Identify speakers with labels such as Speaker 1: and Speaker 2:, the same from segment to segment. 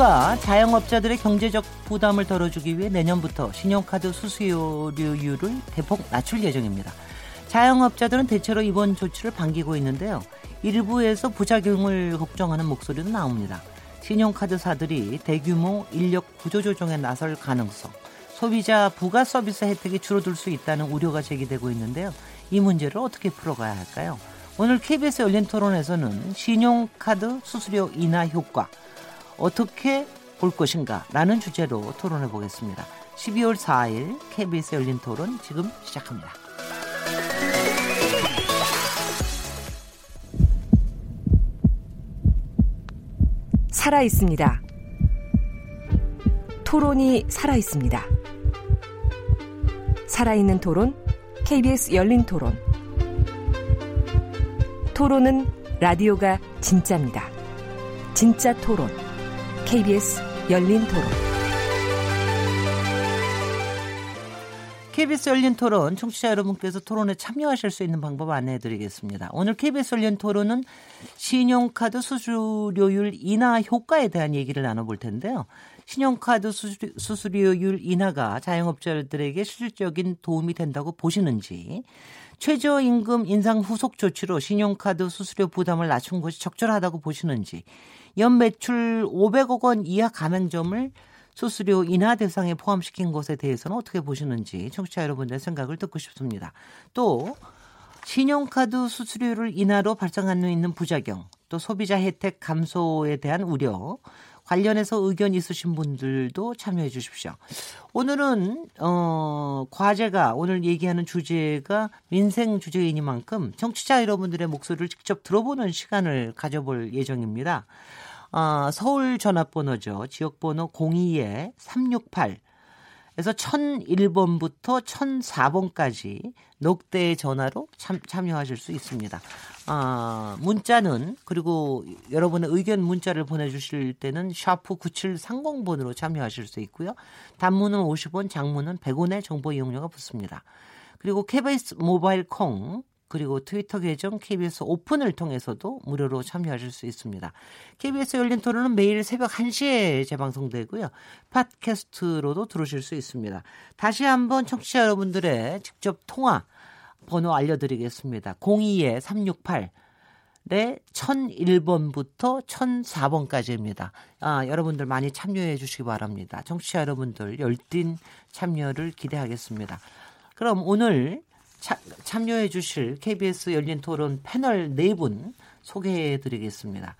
Speaker 1: 정부가 자영업자들의 경제적 부담을 덜어주기 위해 내년부터 신용카드 수수료율을 대폭 낮출 예정입니다. 자영업자들은 대체로 이번 조치를 반기고 있는데요. 일부에서 부작용을 걱정하는 목소리도 나옵니다. 신용카드사들이 대규모 인력 구조 조정에 나설 가능성, 소비자 부가 서비스 혜택이 줄어들 수 있다는 우려가 제기되고 있는데요. 이 문제를 어떻게 풀어가야 할까요? 오늘 KBS 열린 토론에서는 신용카드 수수료 인하 효과, 어떻게 볼 것인가 라는 주제로 토론해 보겠습니다. 12월 4일 KBS 열린 토론 지금 시작합니다.
Speaker 2: 살아 있습니다. 토론이 살아 있습니다. 살아있는 토론, KBS 열린 토론. 토론은 라디오가 진짜입니다. 진짜 토론. KBS 열린 토론.
Speaker 1: KBS 열린 토론 청취자 여러분께서 토론에 참여하실 수 있는 방법 안내해 드리겠습니다. 오늘 KBS 열린 토론은 신용카드 수수료율 인하 효과에 대한 얘기를 나눠 볼 텐데요. 신용카드 수수료율 인하가 자영업자들에게 실질적인 도움이 된다고 보시는지 최저임금 인상 후속 조치로 신용카드 수수료 부담을 낮춘 것이 적절하다고 보시는지 연 매출 500억 원 이하 가맹점을 수수료 인하 대상에 포함시킨 것에 대해서는 어떻게 보시는지 청취자 여러분들의 생각을 듣고 싶습니다. 또 신용카드 수수료를 인하로 발생하는 있는 부작용, 또 소비자 혜택 감소에 대한 우려, 관련해서 의견 있으신 분들도 참여해 주십시오. 오늘은 어 과제가 오늘 얘기하는 주제가 민생 주제이니만큼 청취자 여러분들의 목소리를 직접 들어보는 시간을 가져볼 예정입니다. 어, 서울 전화번호죠. 지역번호 02에 368 그래서 1001번부터 1004번까지 녹대 전화로 참, 참여하실 수 있습니다. 아, 문자는 그리고 여러분의 의견 문자를 보내주실 때는 샤프 9730번으로 참여하실 수 있고요. 단문은 50원, 장문은 100원의 정보 이용료가 붙습니다. 그리고 KBS 모바일 콩 그리고 트위터 계정 KBS 오픈을 통해서도 무료로 참여하실 수 있습니다. KBS 열린 토론은 매일 새벽 1시에 재방송되고요. 팟캐스트로도 들으실 수 있습니다. 다시 한번 청취자 여러분들의 직접 통화 번호 알려드리겠습니다. 02에 368 네, 1001번부터 1004번까지입니다. 아, 여러분들 많이 참여해 주시기 바랍니다. 청취자 여러분들 열띤 참여를 기대하겠습니다. 그럼 오늘 차, 참여해 주실 KBS 열린 토론 패널 네 분 소개해 드리겠습니다.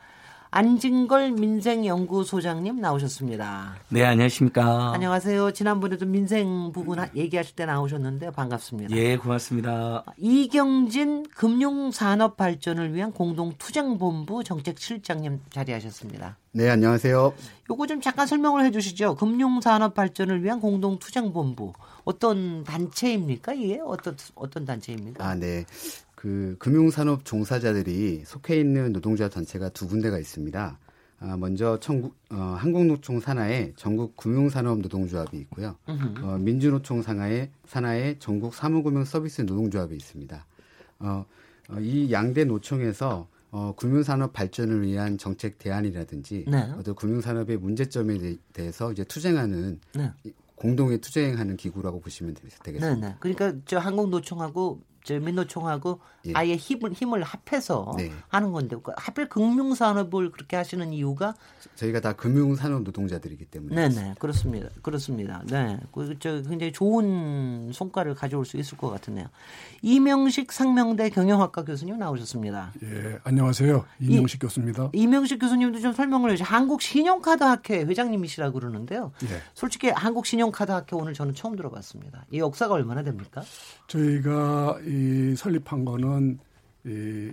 Speaker 1: 안진걸 민생연구소장님 나오셨습니다.
Speaker 3: 네, 안녕하십니까.
Speaker 1: 안녕하세요. 지난번에도 민생 부분 얘기하실 때 나오셨는데 반갑습니다.
Speaker 3: 예, 고맙습니다.
Speaker 1: 이경진 금융산업 발전을 위한 공동투쟁본부 정책실장님 자리하셨습니다.
Speaker 4: 네, 안녕하세요.
Speaker 1: 요거 좀 잠깐 설명을 해 주시죠. 금융산업 발전을 위한 공동투쟁본부. 어떤 단체입니까? 이게 어떤 어떤 단체입니까?
Speaker 4: 아, 네. 그 금융산업 종사자들이 속해 있는 노동자 단체가 두 군데가 있습니다. 아, 먼저 청국, 어, 한국노총 산하에 전국 금융산업 노동조합이 있고요. 어, 민주노총 산하에 산하에 전국 사무금융 서비스 노동조합이 있습니다. 어, 어, 이 양대 노총에서 어, 금융산업 발전을 위한 정책 대안이라든지 네. 어떤 금융산업의 문제점에 대해서 이제 투쟁하는 네. 공동의 투쟁하는 기구라고 보시면 되겠습니다. 네, 네.
Speaker 1: 그러니까 저 한국노총하고 저 민노총하고 예. 아예 힘을 힘을 합해서 네. 하는 건데 그 하필 금융 산업을 그렇게 하시는 이유가?
Speaker 4: 저희가 다 금융 산업 노동자들이기 때문에.
Speaker 1: 네네. 그렇습니다. 그렇습니다. 네저 굉장히 좋은 성과를 가져올 수 있을 것 같으네요. 이명식 상명대 경영학과 교수님 나오셨습니다.
Speaker 5: 예 안녕하세요. 이명식 이, 교수입니다.
Speaker 1: 이명식 교수님도 좀 설명을 해주세요. 한국 신용카드 학회 회장님이시라 고 그러는데요. 예. 솔직히 한국 신용카드 학회 오늘 저는 처음 들어봤습니다. 이 역사가 얼마나 됩니까?
Speaker 5: 저희가 이 설립한 거는 이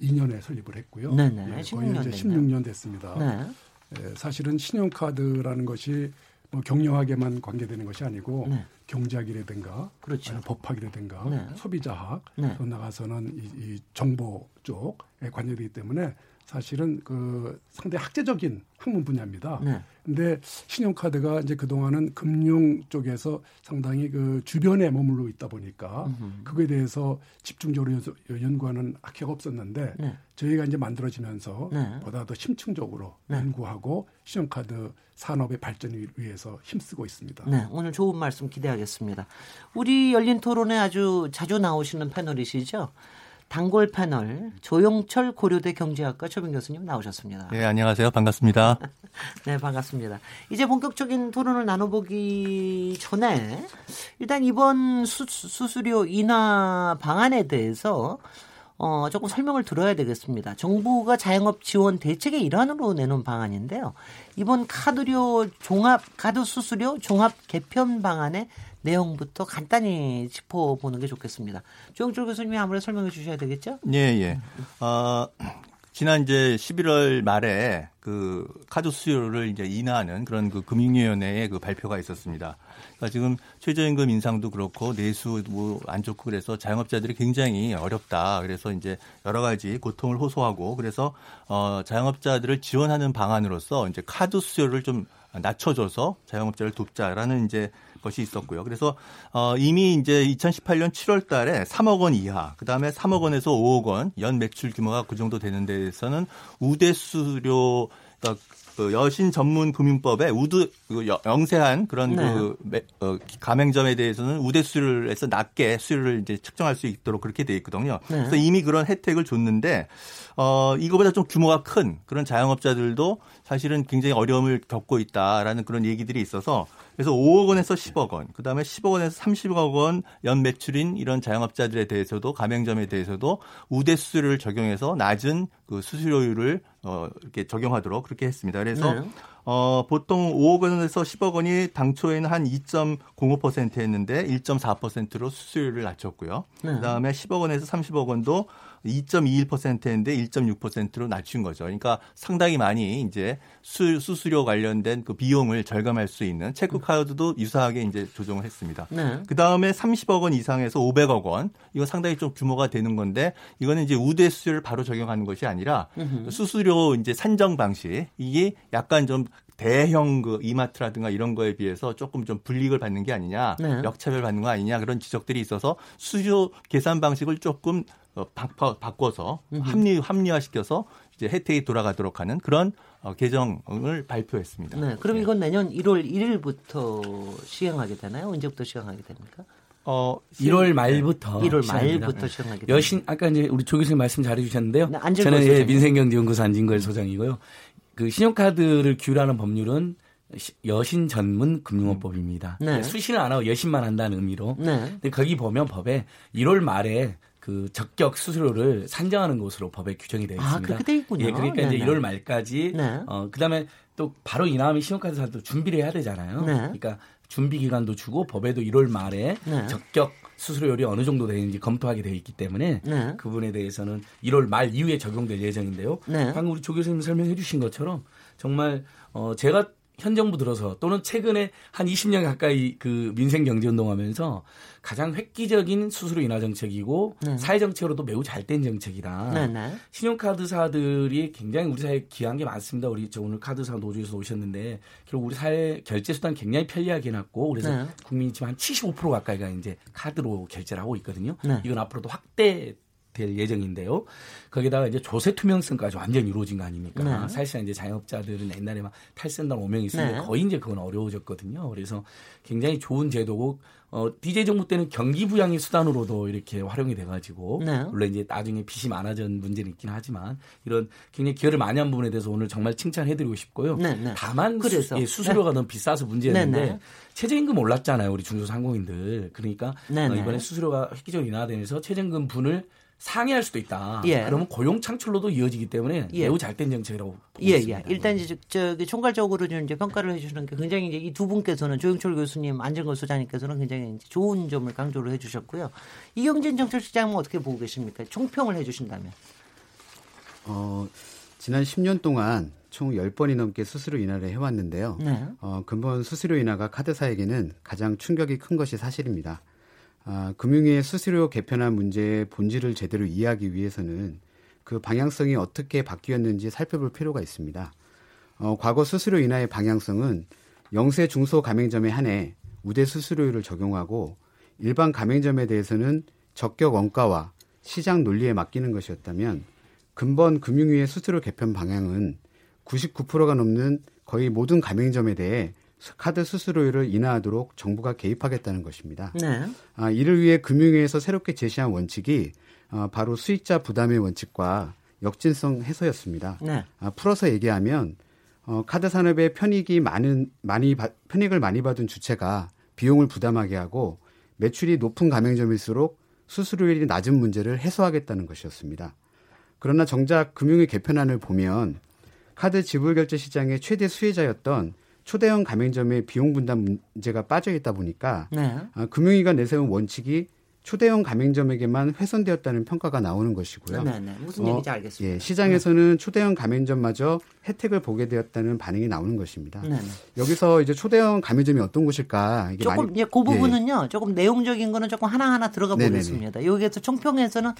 Speaker 5: 2002년에 설립을 했고요.
Speaker 1: 네네.
Speaker 5: 예, 거의 16년 이제 16년 됐습니다. 네. 예, 사실은 신용카드라는 것이 뭐 경영학에만 관계되는 것이 아니고
Speaker 1: 네.
Speaker 5: 경제학이라든가
Speaker 1: 그렇죠.
Speaker 5: 법학이라든가
Speaker 1: 네.
Speaker 5: 소비자학
Speaker 1: 네.
Speaker 5: 더 나가서는 이, 이 정보 쪽에 관여되기 때문에 사실은 그 상당히 학제적인 학문 분야입니다.
Speaker 1: 네.
Speaker 5: 근데 신용카드가 이제 그동안은 금융 쪽에서 상당히 그 주변에 머물러 있다 보니까 그거에 대해서 집중적으로 연- 연구하는 학회가 없었는데
Speaker 1: 네.
Speaker 5: 저희가 이제 만들어지면서
Speaker 1: 네.
Speaker 5: 보다 더 심층적으로
Speaker 1: 네.
Speaker 5: 연구하고 신용카드 산업의 발전을 위해서 힘쓰고 있습니다.
Speaker 1: 네, 오늘 좋은 말씀 기대하겠습니다. 우리 열린 토론에 아주 자주 나오시는 패널이시죠? 단골 패널 조영철 고려대 경제학과 초빙 교수님 나오셨습니다.
Speaker 6: 예, 안녕하세요. 반갑습니다.
Speaker 1: 네, 반갑습니다. 이제 본격적인 토론을 나눠보기 전에 일단 이번 수, 수수료 인하 방안에 대해서 어, 조금 설명을 들어야 되겠습니다. 정부가 자영업 지원 대책의 일환으로 내놓은 방안인데요. 이번 카드료 종합, 카드 수수료 종합 개편 방안의 내용부터 간단히 짚어보는 게 좋겠습니다. 조영철 교수님이 아무래도 설명해 주셔야 되겠죠?
Speaker 6: 예, 예. 어, 지난 이제 11월 말에 그 카드 수수료를 이제 인하하는 그런 그 금융위원회의 그 발표가 있었습니다. 그러니까 지금 최저임금 인상도 그렇고 내수 뭐 안 좋고 그래서 자영업자들이 굉장히 어렵다. 그래서 이제 여러 가지 고통을 호소하고 그래서 어 자영업자들을 지원하는 방안으로서 이제 카드 수수료를 좀 낮춰줘서 자영업자를 돕자라는 이제 것이 있었고요. 그래서 어 이미 이제 2018년 7월 달에 3억 원 이하, 그다음에 3억 원에서 5억 원 연 매출 규모가 그 정도 되는 데에서는 우대 수수료 그러니까 그 여신 전문 금융법에 우드 그 여- 영세한 그런
Speaker 1: 네.
Speaker 6: 그 매- 어, 가맹점에 대해서는 우대 수수료를 해서 낮게 수수료를 이제 책정할 수 있도록 그렇게 돼 있거든요.
Speaker 1: 네.
Speaker 6: 그래서 이미 그런 혜택을 줬는데 어 이거보다 좀 규모가 큰 그런 자영업자들도 사실은 굉장히 어려움을 겪고 있다라는 그런 얘기들이 있어서 그래서 5억 원에서 10억 원, 그 다음에 10억 원에서 30억 원 연 매출인 이런 자영업자들에 대해서도 가맹점에 대해서도 우대 수수료를 적용해서 낮은 그 수수료율을 어 이렇게 적용하도록 그렇게 했습니다. 그래서
Speaker 1: 네.
Speaker 6: 어, 보통 5억 원에서 10억 원이 당초에는 한 2.05% 했는데 1.4%로 수수료를 낮췄고요.
Speaker 1: 네.
Speaker 6: 그다음에 10억 원에서 30억 원도 2.21% 했는데 1.6%로 낮춘 거죠. 그러니까 상당히 많이 이제 수, 수수료 관련된 그 비용을 절감할 수 있는 체크카드도 유사하게 이제 조정을 했습니다.
Speaker 1: 네.
Speaker 6: 그 다음에 30억 원 이상에서 500억 원. 이거 상당히 좀 규모가 되는 건데 이거는 이제 우대 수수료를 바로 적용하는 것이 아니라 수수료 이제 산정 방식 이게 약간 좀 대형 그 이마트라든가 이런 거에 비해서 조금 좀 불이익을 받는 게 아니냐,
Speaker 1: 네.
Speaker 6: 역차별 받는 거 아니냐 그런 지적들이 있어서 수수료 계산 방식을 조금 어, 바꿔, 바꿔서 합리 합리화시켜서 이제 혜택이 돌아가도록 하는 그런 어, 개정을 발표했습니다.
Speaker 1: 네. 그럼 이건 내년 1월 1일부터 시행하게 되나요? 언제부터 시행하게 됩니까?
Speaker 3: 어, 1월 말부터
Speaker 1: 1월
Speaker 3: 시작합니다.
Speaker 1: 말부터
Speaker 3: 네.
Speaker 1: 시행하게
Speaker 3: 여신 아까 이제 우리 조 교수님 말씀 잘해 주셨는데요.
Speaker 1: 네,
Speaker 3: 저는 예. 민생경제연구소 안진걸 소장이고요. 그 신용카드를 규율하는 법률은 시- 여신 전문 금융업법입니다.
Speaker 1: 네.
Speaker 3: 수신을 안 하고 여신만 한다는 의미로.
Speaker 1: 네.
Speaker 3: 근데 거기 보면 법에 1월 말에 그 적격 수수료를 산정하는 것으로 법에 규정이 되어
Speaker 1: 아,
Speaker 3: 있습니다.
Speaker 1: 그렇게 돼 있군요.
Speaker 3: 예, 그러니까 이제
Speaker 1: 네네.
Speaker 3: 1월 말까지
Speaker 1: 네.
Speaker 3: 어 그다음에 또 바로 인하하면 신용카드 사도 준비를 해야 되잖아요.
Speaker 1: 네.
Speaker 3: 그러니까 준비 기간도 주고 법에도 1월 말에
Speaker 1: 네.
Speaker 3: 적격 수수료율이 어느 정도 되는지 검토하게 되어 있기 때문에
Speaker 1: 네.
Speaker 3: 그 부분에 대해서는 1월 말 이후에 적용될 예정인데요.
Speaker 1: 네.
Speaker 3: 방금 우리 조 교수님 설명해 주신 것처럼 정말 어 제가 현 정부 들어서 또는 최근에 한 20년 가까이 그 민생 경제 운동하면서 가장 획기적인 수수료 인하 정책이고
Speaker 1: 네.
Speaker 3: 사회 정책으로도 매우 잘 된 정책이다.
Speaker 1: 네, 네.
Speaker 3: 신용카드사들이 굉장히 우리 사회에 기여한 게 많습니다. 우리 저 오늘 카드사 노조에서 오셨는데 결국 우리 사회 결제 수단 굉장히 편리하게 해놨고 그래서
Speaker 1: 네.
Speaker 3: 국민이 지금 한 75% 가까이가 이제 카드로 결제를 하고 있거든요.
Speaker 1: 네.
Speaker 3: 이건 앞으로도 확대 될 예정인데요. 거기다가 이제 조세 투명성까지 완전히 이루어진 거 아닙니까?
Speaker 1: 네.
Speaker 3: 사실상 이제 자영업자들은 옛날에 막 탈선단 5명 있으면
Speaker 1: 네.
Speaker 3: 거의 이제 그건 어려워졌거든요. 그래서 굉장히 좋은 제도고 어 DJ 정부 때는 경기 부양의 수단으로도 이렇게 활용이 돼가지고
Speaker 1: 네.
Speaker 3: 물론 이제 나중에 빚이 많아진 문제는 있긴 하지만 이런 굉장히 기여를 많이 한 부분에 대해서 오늘 정말 칭찬해드리고 싶고요.
Speaker 1: 네, 네.
Speaker 3: 다만
Speaker 1: 그래서.
Speaker 3: 수, 예, 수수료가 너무 비싸서 문제였는데
Speaker 1: 네, 네.
Speaker 3: 최저임금 올랐잖아요. 우리 중소상공인들. 그러니까
Speaker 1: 네,
Speaker 3: 어,
Speaker 1: 네.
Speaker 3: 이번에 수수료가 획기적으로 인하되면서 최저임금 분을 상회할 수도 있다.
Speaker 1: 예.
Speaker 3: 그러면 고용 창출로도 이어지기 때문에
Speaker 1: 예.
Speaker 3: 매우 잘된 정책이라고 보고
Speaker 1: 예,
Speaker 3: 있습니다.
Speaker 1: 예. 일단 이제 저기 총괄적으로 좀 이제 평가를 해주시는 게 굉장히 이제 이 두 분께서는 조영철 교수님, 안정걸 소장님께서는 굉장히 이제 좋은 점을 강조를 해주셨고요. 이경진 정철시장은 어떻게 보고 계십니까? 총평을 해주신다면.
Speaker 4: 어, 지난 10년 동안 총 10번이 넘게 수수료 인하를 해왔는데요. 네. 어, 근본 수수료 인하가 카드사에게는 가장 충격이 큰 것이 사실입니다. 아, 금융위의 수수료 개편안 문제의 본질을 제대로 이해하기 위해서는 그 방향성이 어떻게 바뀌었는지 살펴볼 필요가 있습니다. 어, 과거 수수료 인하의 방향성은 영세 중소 가맹점에 한해 우대 수수료율을 적용하고 일반 가맹점에 대해서는 적격 원가와 시장 논리에 맡기는 것이었다면 근본 금융위의 수수료 개편 방향은 99%가 넘는 거의 모든 가맹점에 대해 카드 수수료율을 인하하도록 정부가 개입하겠다는 것입니다. 네. 아, 이를 위해 금융위에서 새롭게 제시한 원칙이 어, 바로 수익자 부담의 원칙과 역진성 해소였습니다. 네. 아, 풀어서 얘기하면 어, 카드 산업의 편익이 많은 많이 편익을 많이 받은 주체가 비용을 부담하게 하고 매출이 높은 가맹점일수록 수수료율이 낮은 문제를 해소하겠다는 것이었습니다. 그러나 정작 금융위 개편안을 보면 카드 지불 결제 시장의 최대 수혜자였던 초대형 가맹점의 비용 분담 문제가 빠져 있다 보니까 네. 아, 금융위가 내세운 원칙이 초대형 가맹점에게만 훼손되었다는 평가가 나오는 것이고요.
Speaker 1: 네, 네. 무슨 얘기인지 어, 알겠습니다.
Speaker 4: 예, 시장에서는 네. 초대형 가맹점마저 혜택을 보게 되었다는 반응이 나오는 것입니다. 네, 네. 여기서 이제 초대형 가맹점이 어떤 곳일까?
Speaker 1: 이게 조금 많이, 예, 그 부분은요. 예. 조금 내용적인 거는 조금 하나 하나 들어가. 보겠습니다. 여기에서 총평에서는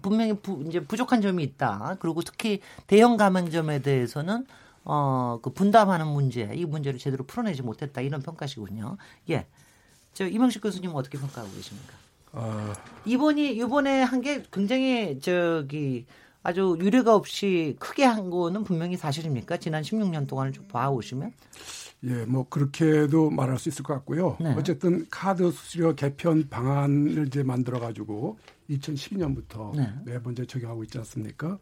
Speaker 1: 분명히 부, 이제 부족한 점이 있다. 그리고 특히 대형 가맹점에 대해서는 어, 그 분담하는 문제, 이 문제를 제대로 풀어내지 못했다 이런 평가시군요. 예. 저 이명식 교수님 어떻게 평가하고 계십니까? 어... 이번이 이번에 한 게 굉장히 저기 아주 유례가 없이 크게 한 거는 분명히 사실입니까? 지난 16년 동안을 쭉 봐오시면?
Speaker 5: 예, 뭐 그렇게도 말할 수 있을 것 같고요. 네. 어쨌든 카드 수수료 개편 방안을 이제 만들어 가지고 2012년부터 네. 매번 이제 적용하고 있지 않습니까?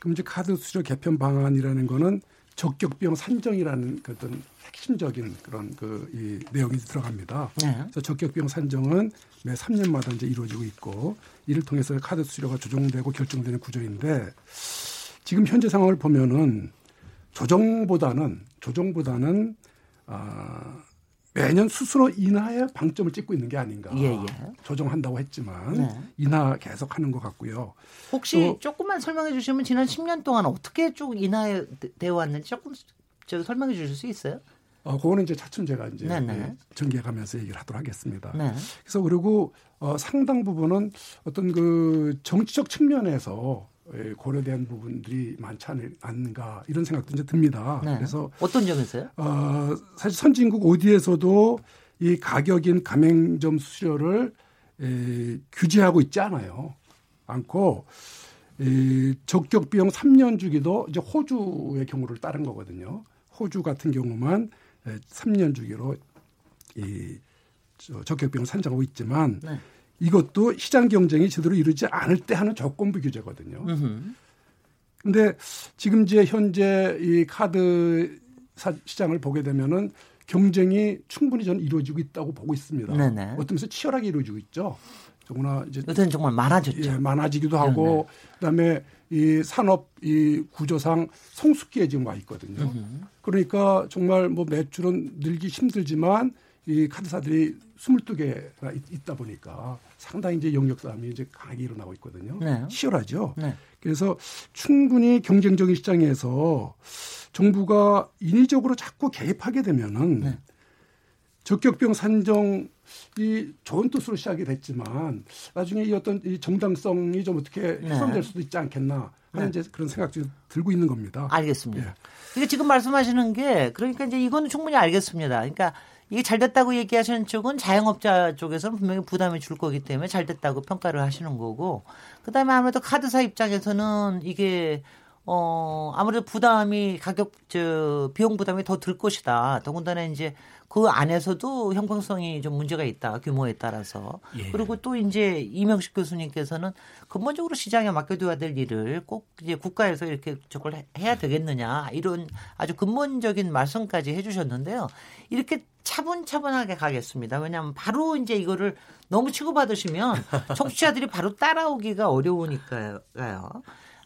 Speaker 5: 그럼 이제 카드 수수료 개편 방안이라는 거는 적격비용 산정이라는 그 어떤 핵심적인 그런 그 이 내용이 들어갑니다. 네. 그래서 적격비용 산정은 매 3년마다 이제 이루어지고 있고 이를 통해서 카드 수수료가 조정되고 결정되는 구조인데 지금 현재 상황을 보면은 조정보다는 조정보다는 아 매년 스스로 인하에 방점을 찍고 있는 게 아닌가. 예, 예. 조정한다고 했지만 네. 인하 계속 하는 것 같고요.
Speaker 1: 혹시 조금만 설명해 주시면 지난 10년 동안 어떻게 쭉 인하에 되어 왔는지 조금 저 설명해 주실 수 있어요?
Speaker 5: 어, 그거는 이제 차츰 제가 이제 네, 네. 예, 전개해가면서 얘기를 하도록 하겠습니다. 네. 그래서 그리고 어, 상당 부분은 어떤 그 정치적 측면에서 예, 고려된 부분들이 많지 않은가 이런 생각도 이제 듭니다. 네. 그래서
Speaker 1: 어떤 점에서요? 어,
Speaker 5: 사실 선진국 어디에서도 이 가격인 가맹점 수수료를 에, 규제하고 있지 않아요. 않고 이 적격 비용 3년 주기도 이제 호주의 경우를 따른 거거든요. 호주 같은 경우만 3년 주기로 이 적격 비용을 산정하고 있지만 네. 이것도 시장 경쟁이 제대로 이루지 않을 때 하는 조건부 규제거든요. 근데 지금 이제 현재 이 카드 시장을 보게 되면은 경쟁이 충분히 저는 이루어지고 있다고 보고 있습니다. 네네. 어떤 면에서 치열하게 이루어지고 있죠.
Speaker 1: 더구나 이제 요새는 정말 많아졌죠.
Speaker 5: 예, 많아지기도 하고 네네. 그다음에 이 산업 이 구조상 성숙기에 지금 와 있거든요. 으흠. 그러니까 정말 뭐 매출은 늘기 힘들지만 이 카드사들이 22개가 있, 다 보니까 상당히 이제 영역 싸움이 이제 강하게 일어나고 있거든요. 네. 치열하죠. 네. 그래서 충분히 경쟁적인 시장에서 정부가 인위적으로 자꾸 개입하게 되면은 네. 적격병 산정 이 좋은 뜻으로 시작이 됐지만 나중에 이 어떤 이 정당성이 좀 어떻게 네. 훼손될 수도 있지 않겠나 하는 네. 이제 그런 생각들이 들고 있는 겁니다.
Speaker 1: 알겠습니다. 예. 그러니까 지금 말씀하시는 게 그러니까 이제 이거는 충분히 알겠습니다. 그러니까 이게 잘 됐다고 얘기하시는 쪽은 자영업자 쪽에서는 분명히 부담이 줄 거기 때문에 잘 됐다고 평가를 하시는 거고 그다음에 아무래도 카드사 입장에서는 이게 어 아무래도 부담이 가격 저 비용 부담이 더 들 것이다. 더군다나 이제 그 안에서도 형평성이 좀 문제가 있다 규모에 따라서 예. 그리고 또 이제 이명식 교수님께서는 근본적으로 시장에 맡겨둬야 될 일을 꼭 이제 국가에서 이렇게 저걸 해야 되겠느냐 이런 아주 근본적인 말씀까지 해주셨는데요 이렇게 차분차분하게 가겠습니다 왜냐하면 바로 이제 이거를 너무 치고받으시면 청취자들이 바로 따라오기가 어려우니까요.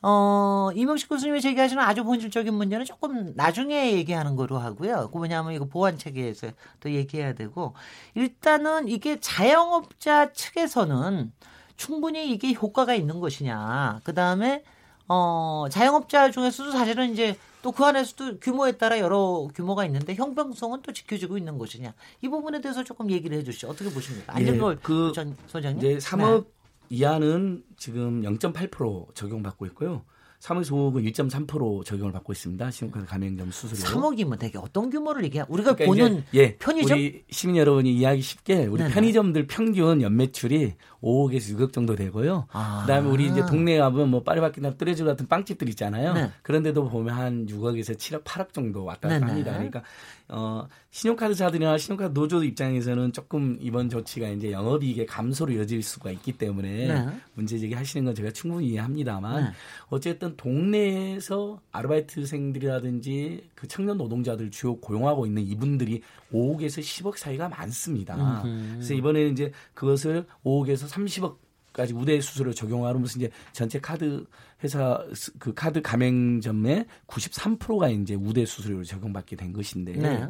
Speaker 1: 어, 이명식 교수님이 제기하시는 아주 본질적인 문제는 조금 나중에 얘기하는 거로 하고요. 그 뭐냐면 이거 보안 체계에서 또 얘기해야 되고 일단은 이게 자영업자 측에서는 충분히 이게 효과가 있는 것이냐. 그 다음에 어, 자영업자 중에서도 사실은 이제 또 그 안에서도 규모에 따라 여러 규모가 있는데 형평성은 또 지켜지고 있는 것이냐. 이 부분에 대해서 조금 얘기를 해 주시죠. 어떻게 보십니까? 안전걸 예, 그 소장님.
Speaker 3: 이제 3억 네. 이하는 지금 0.8% 적용받고 있고요. 3억 소득은 1.3% 적용을 받고 있습니다. 신용카드 가맹점 수수료.
Speaker 1: 3억이면 되게 어떤 규모를 얘기해? 우리가 그러니까 보는 예, 편의점
Speaker 3: 우리 시민 여러분이 이해하기 쉽게 우리 네네. 편의점들 평균 연매출이 5억에서 6억 정도 되고요. 아. 그다음에 우리 이제 동네에 가면 뭐 파리바퀴나 뜨레주 같은 빵집들 있잖아요. 네. 그런데도 보면 한 6억에서 7억, 8억 정도 왔다 갔다 합니다. 그러니까 어, 신용카드사들이나 신용카드 노조 입장에서는 조금 이번 조치가 이제 영업이익의 감소로 이어질 수가 있기 때문에 네. 문제 제기하시는 건 제가 충분히 이해합니다만 네. 어쨌든 동네에서 아르바이트생들이라든지 그 청년 노동자들 주요 고용하고 있는 이분들이 5억에서 10억 사이가 많습니다. 음흠. 그래서 이번에는 이제 그것을 5억에서 30억 까지 우대 수수료 적용하면서 이제 전체 카드 회사 그 카드 가맹점의 93%가 이제 우대 수수료를 적용받게 된 것인데 네.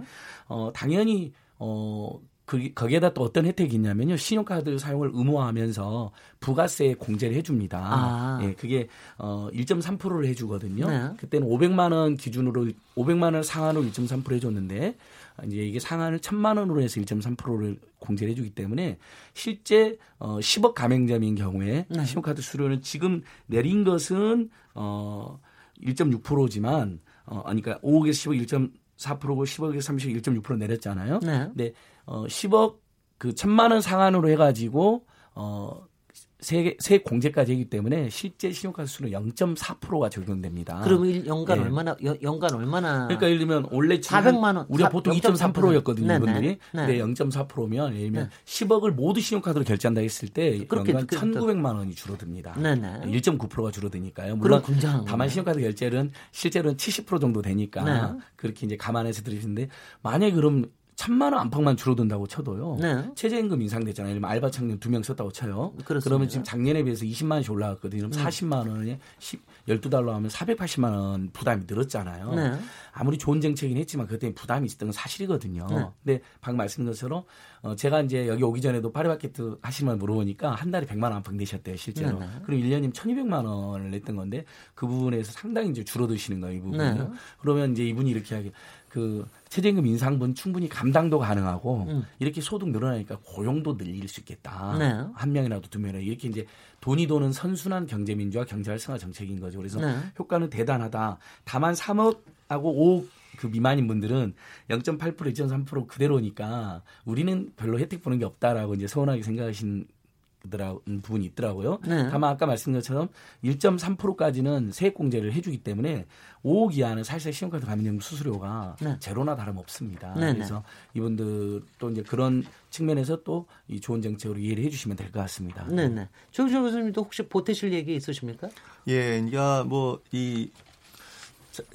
Speaker 3: 어 당연히 어 그, 거기에다 또 어떤 혜택이 있냐면요. 신용카드 사용을 의무화하면서 부가세 공제를 해줍니다. 아. 예, 그게 어 1.3%를 해주거든요. 네. 그때는 500만 원 기준으로 500만 원 상한으로 1.3% 해줬는데 이제 이게 상한을 1000만 원으로 해서 1.3%를 공제를 해주기 때문에 실제 어 10억 가맹점인 경우에 네. 신용카드 수료는 지금 내린 것은 어 1.6%지만 어 아니 그러니까 5억에서 10억 1.4%고 10억에서 30억 1.6% 내렸잖아요. 네. 근데 어 10억 그 천만 원 상한으로 해가지고 어 세, 세 공제까지 하기 때문에 실제 신용카드 수는 0.4%가 적용됩니다.
Speaker 1: 그러면 연간 네. 얼마나 연간 얼마나?
Speaker 3: 그러니까 예를 들면 원래 400만 원 우리가 보통 2.3%였거든요, 네, 이분들이. 네. 근데 0.4%면 예를 들면 네. 10억을 모두 신용카드로 결제한다 했을 때 그렇게, 연간 1,900만 원이 줄어듭니다. 네네. 1.9%가 줄어드니까요. 물론 다만 신용카드 결제는 실제로는 70% 정도 되니까 네. 그렇게 이제 감안해서 드리는데 만약 그럼 천만 원 안팎만 줄어든다고 쳐도요. 네. 최저임금 인상됐잖아요. 예를 알바 청년 두 명 썼다고 쳐요. 그렇습니다. 그러면 지금 작년에 비해서 20만 원씩 올라갔거든요. 그럼 음. 40만 원에 10, 12달러 하면 480만 원 부담이 늘었잖아요. 네. 아무리 좋은 정책이긴 했지만 그때 부담이 있었던 건 사실이거든요. 네. 근데 방금 말씀드린 것처럼 어, 제가 이제 여기 오기 전에도 파리바게트 하시면 물어보니까 한 달에 100만 원 안팎 내셨대요, 실제로. 네, 네. 그럼 1년이면 1200만 원을 냈던 건데 그 부분에서 상당히 이제 줄어드시는 거예요, 이 부분은요. 네. 그러면 이제 이분이 이렇게 하게 그 최저임금 인상분 충분히 감당도 가능하고 음. 이렇게 소득 늘어나니까 고용도 늘릴 수 있겠다. 네. 한 명이라도 두 명이라도 이렇게 이제 돈이 도는 선순환 경제민주화 경제활성화 정책인 거죠. 그래서 네. 효과는 대단하다. 다만 3억하고 5억 그 미만인 분들은 0.8% 2.3% 그대로니까 우리는 별로 혜택 보는 게 없다라고 이제 서운하게 생각하신 부분이 있더라고요. 네. 다만 아까 말씀드린 것처럼 1.3%까지는 세액 공제를 해주기 때문에 5억 이하는 사실상 신용카드 가맹점 수수료가 네. 제로나 다름없습니다. 네, 네. 그래서 이분들 또 이제 그런 측면에서 또 이 좋은 정책으로 이해를 해주시면 될 것 같습니다.
Speaker 1: 네네. 조기정 교수님도 혹시 보태실 얘기 있으십니까?
Speaker 6: 예, 그러니까 뭐이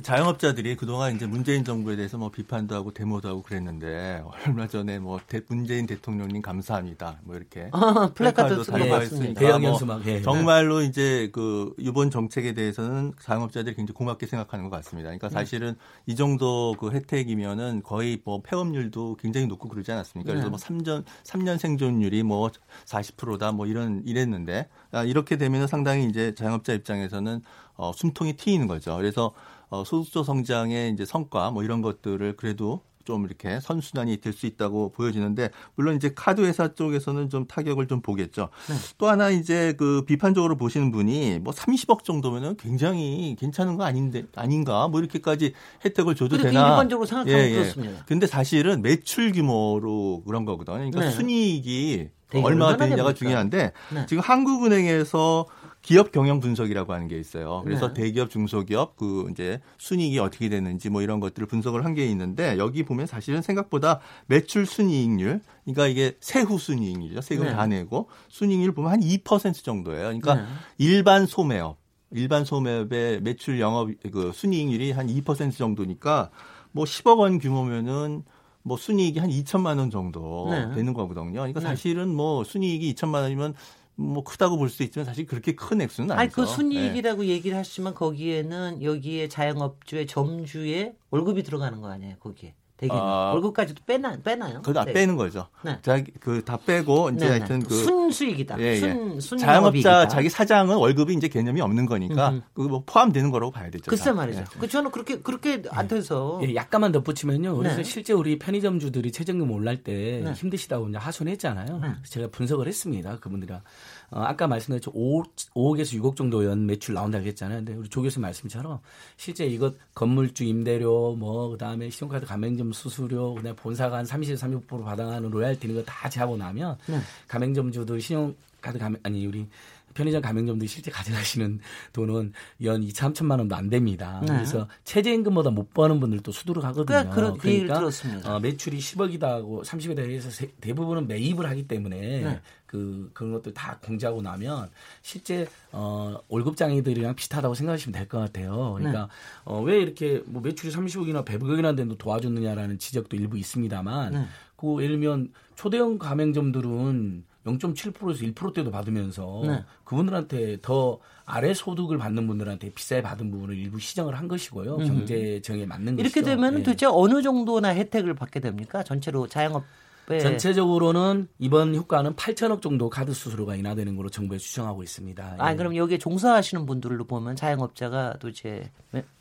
Speaker 6: 자영업자들이 그동안 이제 문재인 정부에 대해서 뭐 비판도 하고 데모도 하고 그랬는데 얼마 전에 뭐 대, 문재인 대통령님 감사합니다. 뭐 이렇게
Speaker 1: 아, 플래카드 달려 있으니까
Speaker 3: 대형 현수막 뭐
Speaker 6: 정말로 이제 그 이번 정책에 대해서는 자영업자들이 굉장히 고맙게 생각하는 것 같습니다. 그러니까 네. 사실은 네. 이 정도 그 혜택이면은 거의 뭐 폐업률도 굉장히 높고 그러지 않았습니까? 그래서 네. 뭐 3년 3년 생존율이 뭐 40%다 뭐 이런 이랬는데 아, 이렇게 되면은 상당히 이제 자영업자 입장에서는 어, 숨통이 트이는 거죠. 그래서 어, 소득조 성장의 이제 성과 뭐 이런 것들을 그래도 좀 이렇게 선순환이 될 수 있다고 보여지는데 물론 이제 카드 회사 쪽에서는 좀 타격을 좀 보겠죠. 네. 또 하나 이제 그 비판적으로 보시는 분이 뭐 30억 정도면은 굉장히 괜찮은 거 아닌데 아닌가 뭐 이렇게까지 혜택을 줘도 되나?
Speaker 1: 일반적으로 생각하면 예, 예. 그렇습니다.
Speaker 6: 근데 사실은 매출 규모로 그런 거거든요. 그러니까 네. 순이익이 얼마나 되느냐가 중요한데 네. 지금 한국은행에서 기업 경영 분석이라고 하는 게 있어요. 그래서 네. 대기업, 중소기업 그 이제 순이익이 어떻게 되는지 뭐 이런 것들을 분석을 한 게 있는데 여기 보면 사실은 생각보다 매출 순이익률, 그러니까 이게 세후 순이익률이죠. 세금 네. 다 내고 순이익률 보면 한 2% 정도예요. 그러니까 네. 일반 소매업, 일반 소매업의 매출 영업 그 순이익률이 한 2% 정도니까 뭐 10억 원 규모면은 뭐 순이익이 한 2천만 원 정도 네. 되는 거거든요. 그러니까 네. 사실은 뭐 순이익이 2천만 원이면 뭐 크다고 볼 수 있지만 사실 그렇게 큰 액수는 아니죠. 아니
Speaker 1: 그 순이익이라고 네. 얘기를 하시면 거기에는 여기에 자영업주의 점주의 월급이 들어가는 거 아니에요? 거기에 대개는 아, 월급까지도 빼나 빼나요?
Speaker 6: 그거 다 네. 빼는 거죠. 네. 자기 그다 빼고 이제 네네. 하여튼 그
Speaker 1: 순수익이다. 예, 예. 순,
Speaker 6: 순 자영업자 자기 사장은 월급이 이제 개념이 없는 거니까 그거 뭐 포함되는 거라고 봐야 되죠.
Speaker 1: 글쎄 말이죠. 예. 그 저는 그렇게 그렇게 안 돼서
Speaker 3: 예, 약간만 덧붙이면요. 그래서 네. 실제 우리 편의점 주들이 최저임금 올랄 때 네. 힘드시다고 이제 하소연했잖아요. 네. 제가 분석을 했습니다. 그분들이랑 어, 아까 말씀드렸죠. 5, 5억에서 6억 정도 연 매출 나온다고 했잖아요. 근데 우리 조 교수님 말씀처럼 실제 이것 건물주 임대료 뭐 그다음에 신용카드 가맹점 수수료 그다음에 본사가 한 30, 30% 받아가는 로얄티 이거 다 제하고 나면 네. 가맹점주들 신용카드 가맹 아니 우리 편의점 가맹점들이 실제 가져가시는 돈은 연 2, 3천만 원도 안 됩니다. 네. 그래서 최저임금보다 못 버는 분들도 수두룩하거든요.
Speaker 1: 그러, 그러니까
Speaker 3: 어, 매출이 10억이다 하고 30에 대해서 대부분은 매입을 하기 때문에 네. 그 그런 것들 다 공지하고 나면 실제 어 월급 장애들이랑 비슷하다고 생각하시면 될 것 같아요. 그러니까 네. 어왜 이렇게 뭐 매출이 30억이나 100억이나 되도 도와줬느냐라는 지적도 일부 있습니다만 네. 그 예를 들면 초대형 가맹점들은 0.7%에서 1%대도 받으면서 네. 그분들한테 더 아래 소득을 받는 분들한테 비싸게 받은 부분을 일부 시정을 한 것이고요. 음. 경제정에 맞는
Speaker 1: 이렇게
Speaker 3: 것이죠.
Speaker 1: 되면 네. 도대체 어느 정도나 혜택을 받게 됩니까? 전체로 자영업
Speaker 3: 네. 전체적으로는 이번 효과는 8천억 정도 카드 수수료가 인하되는 걸로 정부에 추정하고 있습니다.
Speaker 1: 아, 예. 그럼 여기에 종사하시는 분들로 보면 자영업자가 도대체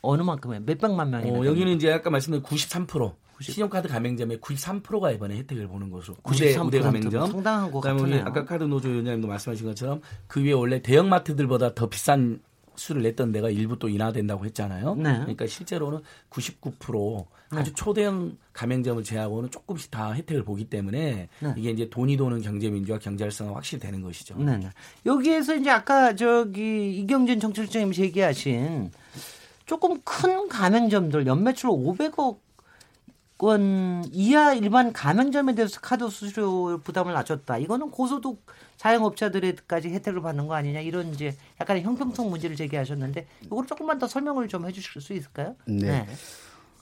Speaker 1: 어느 만큼의 몇 백만 명이나
Speaker 3: 어, 여기는 이제 아까 말씀드린 93% 신용카드 가맹점의 93%가 이번에 혜택을 보는 것으로 93% 우대 가맹점
Speaker 1: 상당한 것 같아요.
Speaker 3: 아까 카드 노조 위원장님도 말씀하신 것처럼 그 위에 원래 대형마트들보다 더 비싼 수를 냈던 데가 일부 또 인하된다고 했잖아요. 네. 그러니까 실제로는 99% 아주 네. 초대형 가맹점을 제하고는 조금씩 다 혜택을 보기 때문에 네. 이게 이제 돈이 도는 경제 민주화 경제 활성화 확실히 되는 것이죠.
Speaker 1: 네. 네. 여기에서 이제 아까 저기 이경진 정책장님 제기하신 조금 큰 가맹점들 연매출 500억 원 이하 일반 가맹점에 대해서 카드 수수료 부담을 낮췄다. 이거는 고소득 자영업자들에까지 혜택을 받는 거 아니냐 이런 이제 약간의 형평성 문제를 제기하셨는데 이걸 조금만 더 설명을 좀 해주실 수 있을까요?
Speaker 4: 네. 네.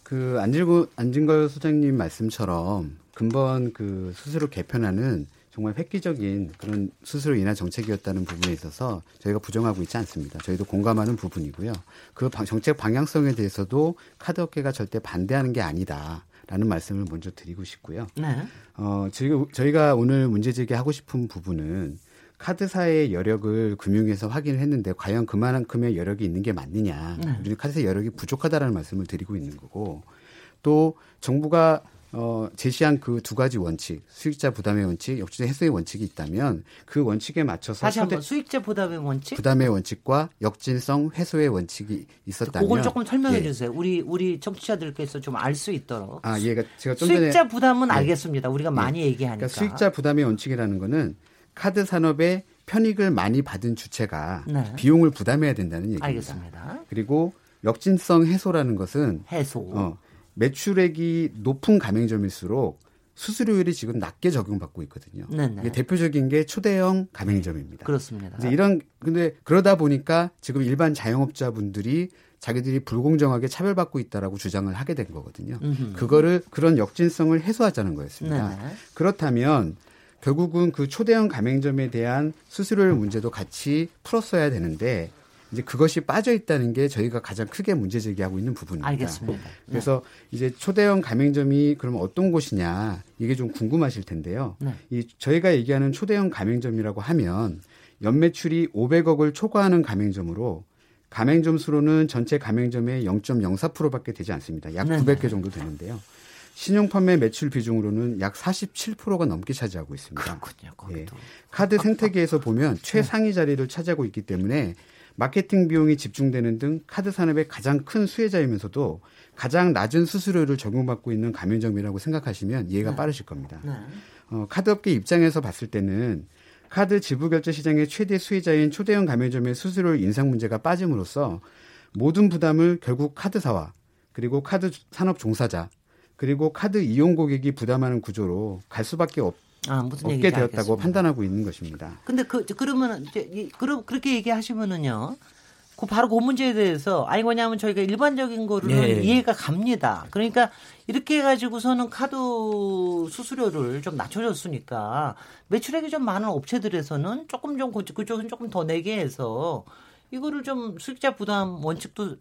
Speaker 4: 그 안진걸 안진걸 소장님 말씀처럼 근본 그 수수료 개편안은 정말 획기적인 그런 수수료 인하 정책이었다는 부분에 있어서 저희가 부정하고 있지 않습니다. 저희도 공감하는 부분이고요. 그 정책 방향성에 대해서도 카드 업계가 절대 반대하는 게 아니다. 라는 말씀을 먼저 드리고 싶고요. 네. 어, 저희가, 저희가 오늘 문제 제기하고 싶은 부분은 카드사의 여력을 금융에서 확인을 했는데 과연 그만큼의 여력이 있는 게 맞느냐. 네. 우리는 카드사 여력이 부족하다라는 말씀을 드리고 있는 거고 또 정부가 어, 제시한 그 두 가지 원칙, 수익자 부담의 원칙, 역주행 해소의 원칙이 있다면 그 원칙에 맞춰서
Speaker 1: 다시 한번 수익자 부담의 원칙,
Speaker 4: 부담의 원칙과 역진성 해소의 원칙이 있었다면
Speaker 1: 그걸 조금 설명해 예. 주세요. 우리 우리 청취자들께서 좀 알 수 있도록.
Speaker 4: 아, 예, 가 제가 좀
Speaker 1: 수익자
Speaker 4: 전에
Speaker 1: 부담은 예. 알겠습니다. 우리가 예. 많이 얘기하니까.
Speaker 4: 그러니까 수익자 부담의 원칙이라는 거는 카드 산업의 편익을 많이 받은 주체가 네. 비용을 부담해야 된다는 얘기입니다.
Speaker 1: 알겠습니다.
Speaker 4: 그리고 역진성 해소라는 것은
Speaker 1: 해소. 어,
Speaker 4: 매출액이 높은 가맹점일수록 수수료율이 지금 낮게 적용받고 있거든요. 네네. 이게 대표적인 게 초대형 가맹점입니다.
Speaker 1: 그렇습니다.
Speaker 4: 이제 이런 근데 그러다 보니까 지금 일반 자영업자분들이 자기들이 불공정하게 차별받고 있다라고 주장을 하게 된 거거든요. 음흠. 그거를 그런 역진성을 해소하자는 거였습니다. 네네. 그렇다면 결국은 그 초대형 가맹점에 대한 수수료율 문제도 같이 풀었어야 되는데 이제 그것이 빠져 있다는 게 저희가 가장 크게 문제 제기하고 있는 부분입니다.
Speaker 1: 알겠습니다.
Speaker 4: 그래서 네. 이제 초대형 가맹점이 그러면 어떤 곳이냐 이게 좀 궁금하실 텐데요. 네. 이 저희가 얘기하는 초대형 가맹점이라고 하면 연매출이 500억을 초과하는 가맹점으로 가맹점 수로는 전체 가맹점의 0.04%밖에 되지 않습니다. 약 네. 900개 정도 되는데요. 신용 판매 매출 비중으로는 약 47%가 넘게 차지하고 있습니다.
Speaker 1: 그렇군요. 예.
Speaker 4: 카드 생태계에서 보면 최상위 자리를 차지하고 있기 때문에 마케팅 비용이 집중되는 등 카드 산업의 가장 큰 수혜자이면서도 가장 낮은 수수료를 적용받고 있는 가맹점이라고 생각하시면 이해가 네. 빠르실 겁니다. 네. 어, 카드업계 입장에서 봤을 때는 카드 지불 결제 시장의 최대 수혜자인 초대형 가맹점의 수수료 인상 문제가 빠짐으로써 모든 부담을 결국 카드사와 그리고 카드 산업 종사자 그리고 카드 이용 고객이 부담하는 구조로 갈 수밖에 없, 아, 무슨 없게 되었다고 알겠습니다. 판단하고 있는 것입니다.
Speaker 1: 근데 그 그러면은 이제 그럼 그렇게 얘기하시면은요. 그 바로 그 문제에 대해서 아니 뭐냐면 저희가 일반적인 거를 네. 이해가 갑니다. 그러니까 이렇게 해가지고서는 카드 수수료를 좀 낮춰줬으니까 매출액이 좀 많은 업체들에서는 조금 좀 그쪽은 조금 더 내게 해서 이거를 좀 수익자 부담 원칙도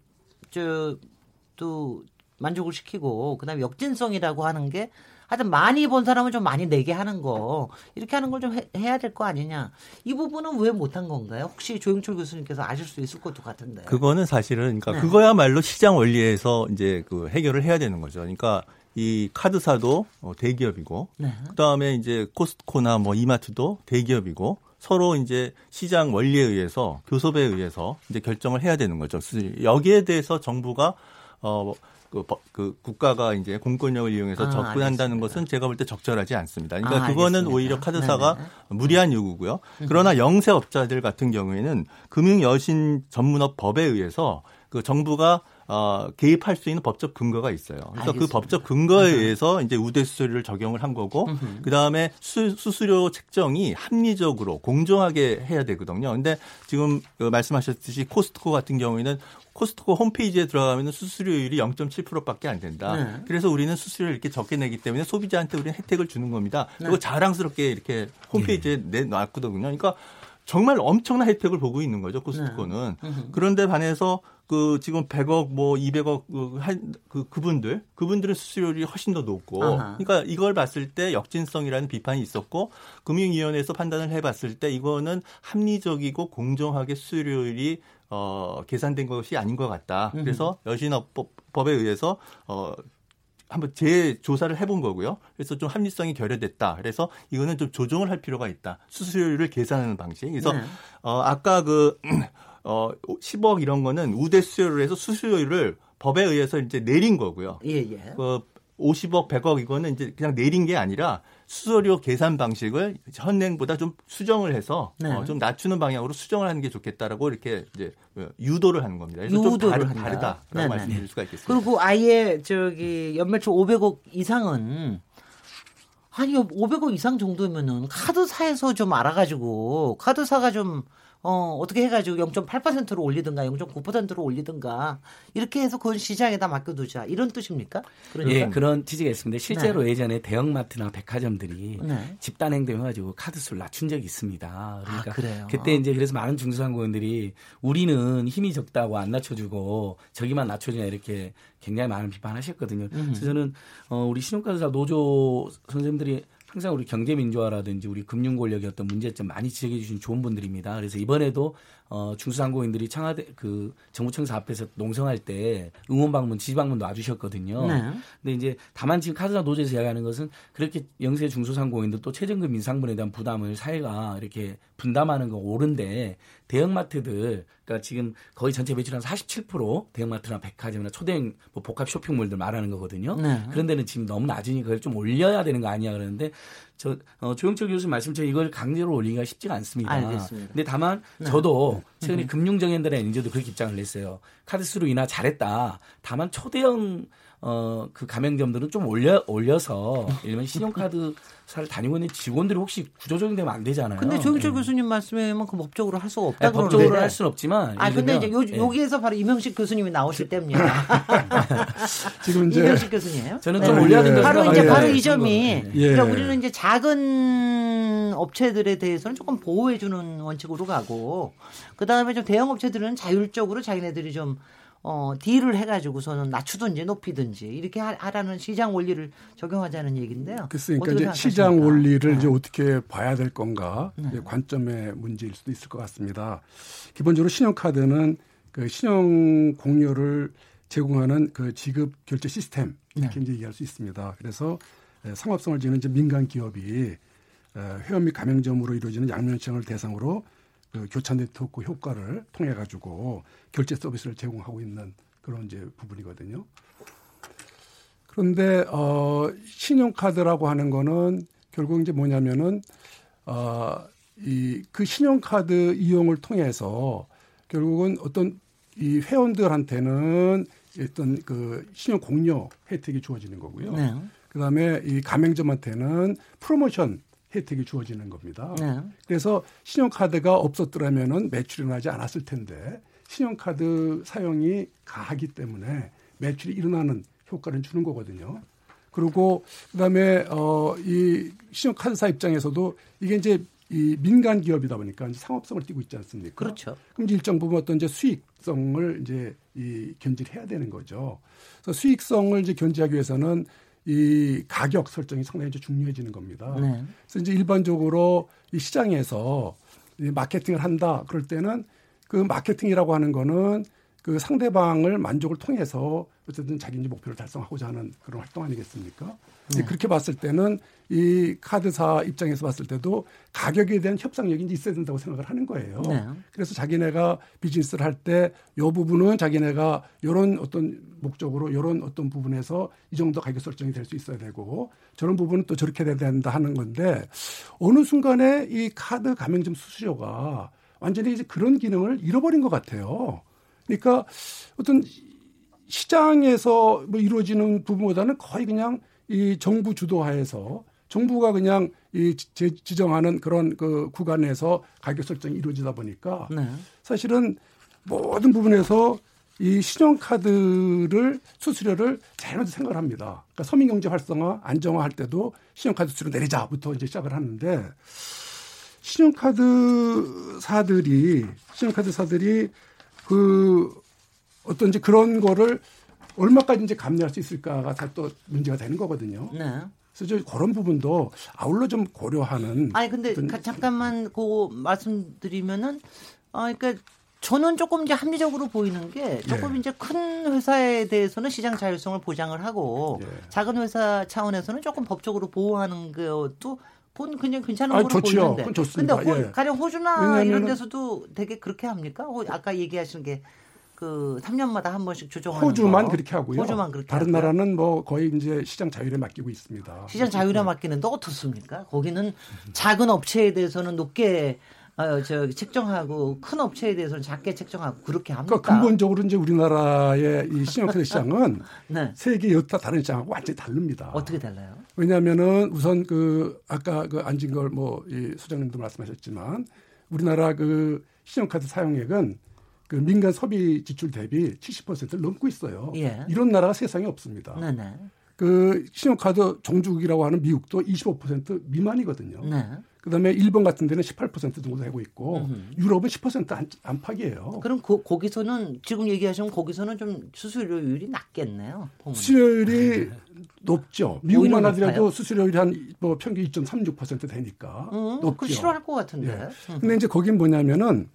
Speaker 1: 저또 만족을 시키고 그다음에 역진성이라고 하는 게 하여튼 많이 본 사람은 좀 많이 내게 하는 거 이렇게 하는 걸 좀 해야 될 거 아니냐 이 부분은 왜 못한 건가요? 혹시 조영철 교수님께서 아실 수 있을 것도 같은데
Speaker 6: 그거는 사실은 그러니까 네. 그거야말로 시장 원리에서 이제 그 해결을 해야 되는 거죠. 그러니까 이 카드사도 어, 대기업이고 네. 그다음에 이제 코스트코나 뭐 이마트도 대기업이고 서로 이제 시장 원리에 의해서 교섭에 의해서 이제 결정을 해야 되는 거죠. 여기에 대해서 정부가 어 그, 그 국가가 이제 공권력을 이용해서 아, 접근한다는 알겠습니다. 것은 제가 볼 때 적절하지 않습니다. 그러니까 아, 그거는 오히려 카드사가 네네. 무리한 요구고요. 그러나 영세업자들 같은 경우에는 금융여신 전문업 법에 의해서 그 정부가 어, 개입할 수 있는 법적 근거가 있어요. 그래서 그 알겠습니다. 그 법적 근거에 의해서 이제 우대 수수료를 적용을 한 거고 그 다음에 수수료 책정이 합리적으로 공정하게 해야 되거든요. 근데 지금 그 말씀하셨듯이 코스트코 같은 경우에는 코스트코 홈페이지에 들어가면 수수료율이 0.7%밖에 안 된다. 네. 그래서 우리는 수수료를 이렇게 적게 내기 때문에 소비자한테 우리는 혜택을 주는 겁니다. 네. 그리고 자랑스럽게 이렇게 홈페이지에 네. 내놨거든요. 그러니까 정말 엄청난 혜택을 보고 있는 거죠 코스트코는. 네. 그런데 반해서 그 지금 100억 뭐 200억 그, 그 그분들 그분들의 수수료율이 훨씬 더 높고 아하. 그러니까 이걸 봤을 때 역진성이라는 비판이 있었고 금융위원회에서 판단을 해봤을 때 이거는 합리적이고 공정하게 수수료율이 어 계산된 것이 아닌 것 같다. 그래서 여신업법에 의해서 어 한번 재조사를 해본 거고요. 그래서 좀 합리성이 결여됐다. 그래서 이거는 좀 조정을 할 필요가 있다. 수수료율을 계산하는 방식. 그래서 네. 어 아까 그 어, 10억 이런 거는 우대 수수료를 해서 수수료율을 법에 의해서 이제 내린 거고요. 예, 예. 그 50억, 100억 이거는 이제 그냥 내린 게 아니라 수수료 계산 방식을 현행보다 좀 수정을 해서 네. 어, 좀 낮추는 방향으로 수정을 하는 게 좋겠다라고 이렇게 이제 유도를 하는 겁니다. 그래서 좀 다르, 다르다라고 네네. 말씀드릴 수가 있겠습니다.
Speaker 1: 그리고 아예 저기 연매출 500억 이상은 아니 500억 이상 정도면은 카드사에서 좀 알아가지고 카드사가 좀 어, 어떻게 해가지고 0.8%로 올리든가 0.9%로 올리든가 이렇게 해서 그건 시장에다 맡겨두자 이런 뜻입니까?
Speaker 3: 그러니까? 예, 그런 취지가 있습니다. 실제로 네. 예전에 대형마트나 백화점들이 네. 집단 행동해가지고 카드수를 낮춘 적이 있습니다. 그러니까 아, 그래요? 그때 이제 그래서 많은 중소상공인들이 우리는 힘이 적다고 안 낮춰주고 저기만 낮춰주냐 이렇게 굉장히 많은 비판하셨거든요. 을 그래서 저는 어, 우리 신용카드사 노조 선생님들이 항상 우리 경제 민주화라든지 우리 금융 권력의 어떤 문제점 많이 지적해 주신 좋은 분들입니다. 그래서 이번에도 어 중소상공인들이 청와대 그 정부청사 앞에서 농성할 때 응원 방문 지지 방문도 와주셨거든요. 네. 근데 이제 다만 지금 카드사 노조에서 이야기하는 것은 그렇게 영세 중소상공인들 또 최저임금 인상분에 대한 부담을 사회가 이렇게 분담하는 건 옳은데 대형마트들 그러니까 지금 거의 전체 매출 한47% 대형마트나 백화점이나 초대형 뭐 복합 쇼핑몰들 말하는 거거든요. 네. 그런 데는 지금 너무 낮으니 그걸 좀 올려야 되는 거 아니야 그러는데 저 어, 조영철 교수님 말씀처럼 이걸 강제로 올리기가 쉽지가 않습니다. 알겠습니다. 근데 다만 네. 저도 최근에 음. 금융정연들의 엔저도 그렇게 입장을 냈어요. 카드수로 인하 잘했다. 다만 초대형 어, 그 가맹점들은 좀 올려, 올려서, 일반 신용카드사를 다니고 있는 직원들이 혹시 구조적인 되면 안 되잖아요.
Speaker 1: 근데 조영철 네. 교수님 말씀에만 그 법적으로 할 수가 없다. 네,
Speaker 3: 법적으로 할 수는 없지만.
Speaker 1: 아, 근데 이제 요, 네. 여기에서 바로 이명식 교수님이 나오실 때입니다.
Speaker 5: 지금 이제.
Speaker 1: 이명식 교수님이에요?
Speaker 3: 저는 네. 좀 올려야 된다고
Speaker 1: 바로 이제 바로 이 점이. 예. 그러니까 우리는 이제 작은 업체들에 대해서는 조금 보호해주는 원칙으로 가고, 그 다음에 좀 대형 업체들은 자율적으로 자기네들이 좀 어, 딜을 해가지고서는 낮추든지 높이든지 이렇게 하라는 시장 원리를 적용하자는 얘기인데요.
Speaker 5: 그러니까 이제 시장 원리를 네. 이제 어떻게 봐야 될 건가 네. 관점의 문제일 수도 있을 것 같습니다. 기본적으로 신용카드는 그 신용 공여를 제공하는 그 지급 결제 시스템 이렇게 네. 이제 얘기할 수 있습니다. 그래서 상업성을 지는 이제 민간 기업이 회원 및 가맹점으로 이루어지는 양면 시장을 대상으로 그 교차 네트워크 효과를 통해 가지고 결제 서비스를 제공하고 있는 그런 이제 부분이거든요. 그런데 어 신용카드라고 하는 거는 결국 이제 뭐냐면은 어이 그 신용카드 이용을 통해서 결국은 어떤 이 회원들한테는 어떤 그 신용 공여 혜택이 주어지는 거고요. 네. 그다음에 이 가맹점한테는 프로모션 혜택이 주어지는 겁니다. 네. 그래서 신용카드가 없었더라면은 매출이 나지 않았을 텐데 신용카드 사용이 가하기 때문에 매출이 일어나는 효과를 주는 거거든요. 그리고 그다음에 어이 신용카드사 입장에서도 이게 이제 이 민간 기업이다 보니까 이제 상업성을 띠고 있지 않습니까?
Speaker 1: 그렇죠.
Speaker 5: 그럼 일정 부분 어떤 이제 수익성을 이제 이 견지를 해야 되는 거죠. 그래서 수익성을 이제 견지하기 위해서는 이 가격 설정이 상당히 이제 중요해지는 겁니다. 네. 그래서 이제 일반적으로 이 시장에서 이 마케팅을 한다 그럴 때는 그 마케팅이라고 하는 거는 그 상대방을 만족을 통해서 어쨌든 자기 이제 목표를 달성하고자 하는 그런 활동 아니겠습니까? 네. 그렇게 봤을 때는 이 카드사 입장에서 봤을 때도 가격에 대한 협상력이 있어야 된다고 생각을 하는 거예요. 네. 그래서 자기네가 비즈니스를 할때이 부분은 자기네가 이런 어떤 목적으로 이런 어떤 부분에서 이 정도 가격 설정이 될 수 있어야 되고 저런 부분은 또 저렇게 돼야 된다 하는 건데 어느 순간에 이 카드 가맹점 수수료가 완전히 이제 그런 기능을 잃어버린 것 같아요. 그러니까 어떤 시장에서 뭐 이루어지는 부분보다는 거의 그냥 이 정부 주도하에서 정부가 그냥 이 지정하는 그런 그 구간에서 가격 설정이 이루어지다 보니까 네. 사실은 모든 부분에서 이 신용카드를 수수료를 자연히 생각을 합니다. 그러니까 서민경제 활성화, 안정화할 때도 신용카드 수수료 내리자부터 이제 시작을 하는데 신용카드사들이 신용카드사들이 그 어떤 이제 그런 거를 얼마까지 이제 감내할 수 있을까가 다또 문제가 되는 거거든요. 네. 그래서 저 그런 부분도 아울러 좀 고려하는.
Speaker 1: 아니 근데 잠깐만 그 말씀드리면은 아 그러니까 저는 조금 이제 합리적으로 보이는 게 조금 예. 이제 큰 회사에 대해서는 시장 자율성을 보장을 하고 예. 작은 회사 차원에서는 조금 법적으로 보호하는 것도 본 그냥 괜찮은 거로 보이는데.
Speaker 5: 좋습니다.
Speaker 1: 근데 호, 예. 가령 호주나 이런 데서도 되게 그렇게 합니까? 아까 얘기하신 게. 그 3년마다 한 번씩 조정하는
Speaker 5: 호주만
Speaker 1: 거.
Speaker 5: 그렇게 하고요.
Speaker 1: 호주만 그렇게
Speaker 5: 다른
Speaker 1: 하고요.
Speaker 5: 나라는 뭐 거의 이제 시장 자율에 맡기고 있습니다.
Speaker 1: 시장 자율에 맡기는데 어떻습니까? 거기는 작은 업체에 대해서는 높게 어, 저 책정하고 큰 업체에 대해서는 작게 책정하고 그렇게 합니다.
Speaker 5: 그러니까 근본적으로 이제 우리나라의 이 신용카드 시장은 네. 세계 여타 다른 시장하고 완전히 다릅니다.
Speaker 1: 어떻게 달라요?
Speaker 5: 왜냐하면은 우선 그 아까 그 안진걸 뭐이 소장님도 말씀하셨지만 우리나라 그 신용카드 사용액은 그 민간 소비 지출 대비 70%를 넘고 있어요. 예. 이런 나라가 세상에 없습니다. 네네. 그 신용카드 종주국이라고 하는 미국도 25% 미만이거든요. 네. 그다음에 일본 같은 데는 18% 정도 되고 있고 음흠. 유럽은 10% 안팎이에요.
Speaker 1: 그럼 고, 거기서는 지금 얘기하시면 거기서는 좀 수수료율이 낮겠네요.
Speaker 5: 보면. 수수료율이 높죠. 미국만 하더라도 수수료율이 한 뭐 평균 2.36% 되니까 음, 높죠.
Speaker 1: 싫어할 것 같은데. 예.
Speaker 5: 음. 근데 이제 거긴 뭐냐면은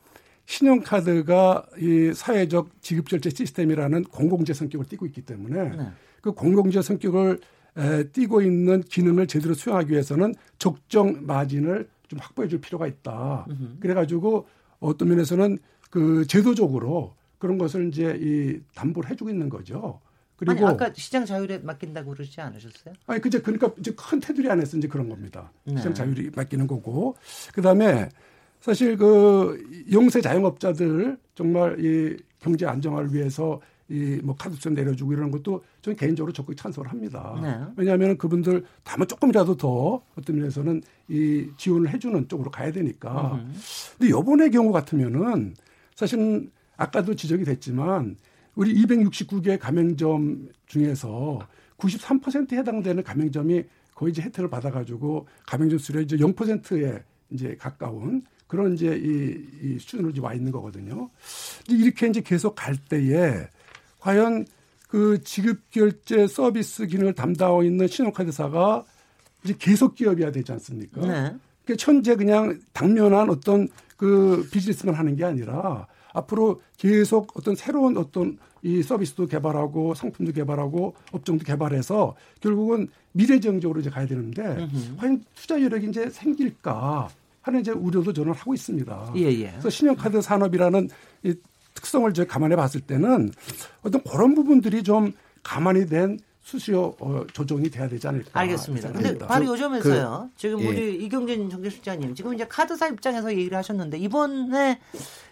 Speaker 5: 신용카드가 이 사회적 지급 결제 시스템이라는 공공재 성격을 띠고 있기 때문에 네. 그 공공재 성격을 에, 띠고 있는 기능을 제대로 수행하기 위해서는 적정 마진을 좀 확보해 줄 필요가 있다. 으흠. 그래가지고 어떤 면에서는 그 제도적으로 그런 것을 이제 이 담보를 해주고 있는 거죠.
Speaker 1: 그리고 아니, 아까 시장 자율에 맡긴다고 그러지 않으셨어요?
Speaker 5: 아니 그제 그러니까 이제 큰 테두리 안에서 이제 그런 겁니다. 네. 시장 자율이 맡기는 거고 그다음에 사실 그 영세 자영업자들 정말 이 경제 안정화를 위해서 이 뭐 카드세 내려주고 이런 것도 저는 개인적으로 적극 찬성을 합니다. 네. 왜냐하면 그분들 다만 조금이라도 더 어떤 면에서는 이 지원을 해주는 쪽으로 가야 되니까. 음. 근데 요번의 경우 같으면은 사실은 아까도 지적이 됐지만 우리 269개 가맹점 중에서 93%에 해당되는 가맹점이 거의 이제 혜택을 받아가지고 가맹점 수율이 이제 0%에 이제 가까운 그런 이제 이, 이 수준으로 이제 와 있는 거거든요. 이렇게 이제 계속 갈 때에 과연 그 지급 결제 서비스 기능을 담당하고 있는 신용카드사가 이제 계속 기업이어야 되지 않습니까? 네. 그러니까 현재 그냥 당면한 어떤 그 비즈니스만 하는 게 아니라 앞으로 계속 어떤 새로운 어떤 이 서비스도 개발하고 상품도 개발하고 업종도 개발해서 결국은 미래지향적으로 이제 가야 되는데 으흠. 과연 투자 여력이 이제 생길까 하는 이제 우려도 저는 하고 있습니다. 예, 예. 그래서 신용카드 산업이라는 이 특성을 저 감안해 봤을 때는 어떤 그런 부분들이 좀 가만히 된 수수료 어, 조정이 돼야 되지 않을까.
Speaker 1: 알겠습니다. 근데 바로 요점에서요. 그, 지금 예. 우리 이경진 정계실장님 지금 이제 카드사 입장에서 얘기를 하셨는데 이번에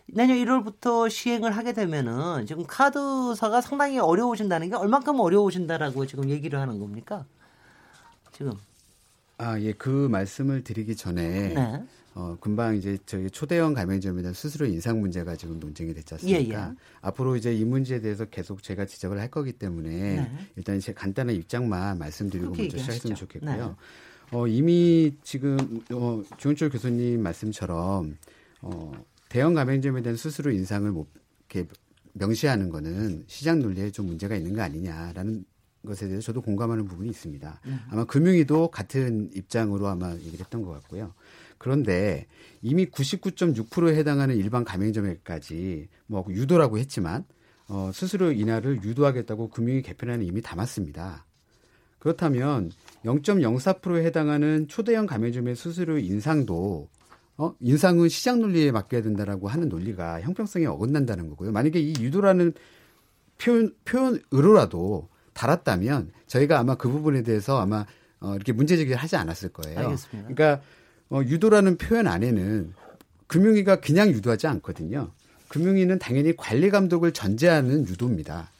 Speaker 1: 내년 1월부터 시행을 하게 되면은 지금 카드사가 상당히 어려워진다는 게 얼만큼 어려워진다라고 지금 얘기를 하는 겁니까? 지금.
Speaker 4: 아, 예, 그 말씀을 드리기 전에 네. 어, 금방 이제 저희 초대형 가맹점에 대한 수수료 인상 문제가 지금 논쟁이 됐지 않습니까? 예, 예. 앞으로 이제 이 문제에 대해서 계속 제가 지적을 할 거기 때문에 네. 일단 제 간단한 입장만 말씀드리고 먼저 시작했으면 좋겠고요. 네. 어, 이미 지금 어, 조은철 교수님 말씀처럼 어, 대형 가맹점에 대한 수수료 인상을 못 이렇게 명시하는 거는 시장 논리에 좀 문제가 있는 거 아니냐라는 것에 대해서 저도 공감하는 부분이 있습니다. 음. 아마 금융위도 같은 입장으로 아마 얘기를 했던 것 같고요. 그런데 이미 99.6%에 해당하는 일반 가맹점에까지 뭐 유도라고 했지만 어, 수수료 인하를 유도하겠다고 금융위 개편안에 이미 담았습니다. 그렇다면 0.04%에 해당하는 초대형 가맹점의 수수료 인상도 어, 인상은 시장 논리에 맡겨야 된다라고 하는 논리가 형평성에 어긋난다는 거고요. 만약에 이 유도라는 표현, 표현으로라도 달았다면 저희가 아마 그 부분에 대해서 아마 어, 이렇게 문제 제기를 하지 않았을 거예요.
Speaker 1: 알겠습니다.
Speaker 4: 그러니까 어, 유도라는 표현 안에는 금융위가 그냥 유도하지 않거든요. 금융위는 당연히 관리 감독을 전제하는 유도입니다.